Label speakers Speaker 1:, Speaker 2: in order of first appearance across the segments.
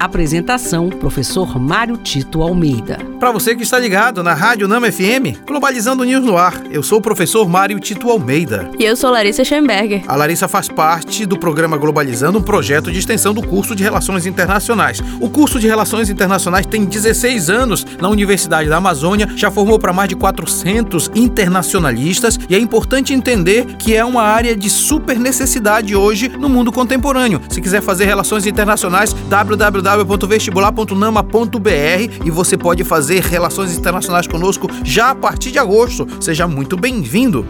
Speaker 1: Apresentação: Professor Mário Tito Almeida.
Speaker 2: Para você que está ligado na Rádio Nama FM, Globalizando News no ar, eu sou o professor Mário Tito Almeida.
Speaker 3: E eu sou Larissa Schemberger.
Speaker 2: A Larissa faz parte do programa Globalizando, um projeto de extensão do curso de Relações Internacionais. O curso de Relações Internacionais tem 16 anos na Universidade da Amazônia, já formou para mais de 400 internacionalistas e é importante entender que é uma área de super necessidade hoje no mundo contemporâneo. Se quiser fazer relações internacionais, www www.vestibular.nama.br e você pode fazer relações internacionais conosco já a partir de agosto. Seja muito bem-vindo.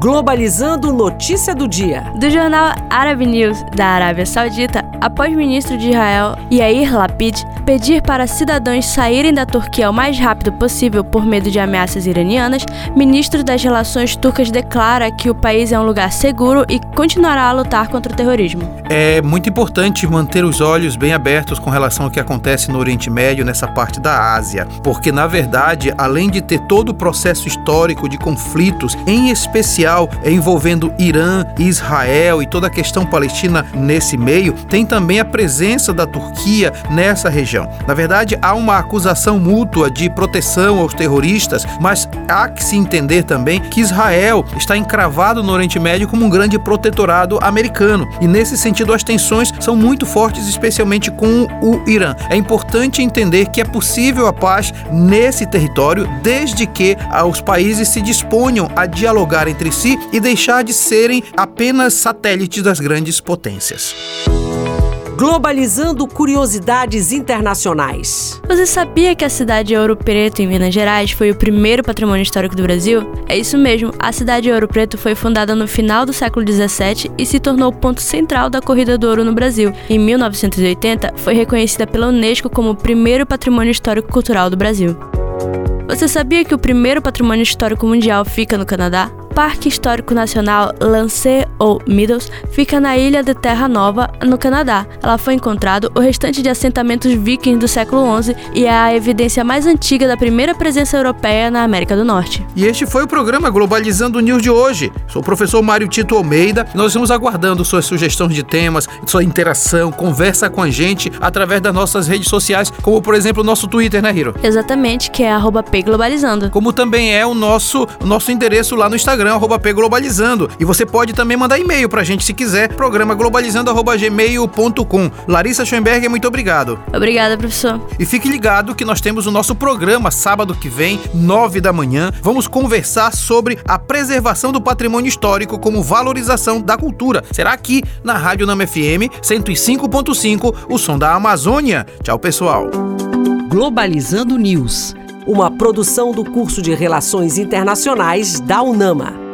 Speaker 1: Globalizando notícia do dia.
Speaker 3: Do jornal Arab News da Arábia Saudita, após o ministro de Israel Yair Lapid pedir para cidadãos saírem da Turquia o mais rápido possível por medo de ameaças iranianas, ministro das Relações Turcas declara que o país é um lugar seguro e continuará a lutar contra o terrorismo.
Speaker 2: É muito importante manter os olhos bem abertos com relação ao que acontece no Oriente Médio, nessa parte da Ásia, porque na verdade, além de ter todo o processo histórico de conflitos, em especial envolvendo Irã, Israel e toda a questão palestina nesse meio, tem também a presença da Turquia nessa região. Na verdade, há uma acusação mútua de proteção aos terroristas, mas há que se entender também que Israel está encravado no Oriente Médio como um grande protetorado americano. E nesse sentido, as tensões são muito fortes, especialmente com o Irã. É importante entender que é possível a paz nesse território desde que os países se disponham a dialogar entre si e deixar de serem apenas satélites das grandes potências.
Speaker 1: Globalizando curiosidades internacionais.
Speaker 3: Você sabia que a cidade de Ouro Preto, em Minas Gerais, foi o primeiro patrimônio histórico do Brasil? É isso mesmo, a cidade de Ouro Preto foi fundada no final do século XVII e se tornou o ponto central da corrida do ouro no Brasil. Em 1980, foi reconhecida pela Unesco como o primeiro patrimônio histórico cultural do Brasil. Você sabia que o primeiro patrimônio histórico mundial fica no Canadá? Parque Histórico Nacional Lance ou Meadows fica na ilha de Terra Nova, no Canadá. Ela foi encontrado o restante de assentamentos vikings do século XI e é a evidência mais antiga da primeira presença europeia na América do Norte.
Speaker 2: E este foi o programa Globalizando News de hoje. Sou o professor Mário Tito Almeida e nós estamos aguardando suas sugestões de temas, sua interação, conversa com a gente através das nossas redes sociais, como por exemplo o nosso Twitter, né, Hiro?
Speaker 3: Exatamente, que é @pglobalizando.
Speaker 2: Como também é o nosso, o nosso endereço lá no Instagram Instagram, arroba pglobalizando. E você pode também mandar e-mail pra gente se quiser, programa globalizando.gmail.com. Larissa Schoenberger, muito obrigado.
Speaker 3: Obrigada, professor.
Speaker 2: E fique ligado que nós temos o nosso programa sábado que vem, nove da manhã. Vamos conversar sobre a preservação do patrimônio histórico como valorização da cultura. Será aqui na Rádio Nama FM 105.5, o som da Amazônia. Tchau, pessoal.
Speaker 1: Globalizando News uma produção do curso de Relações Internacionais da UNAMA.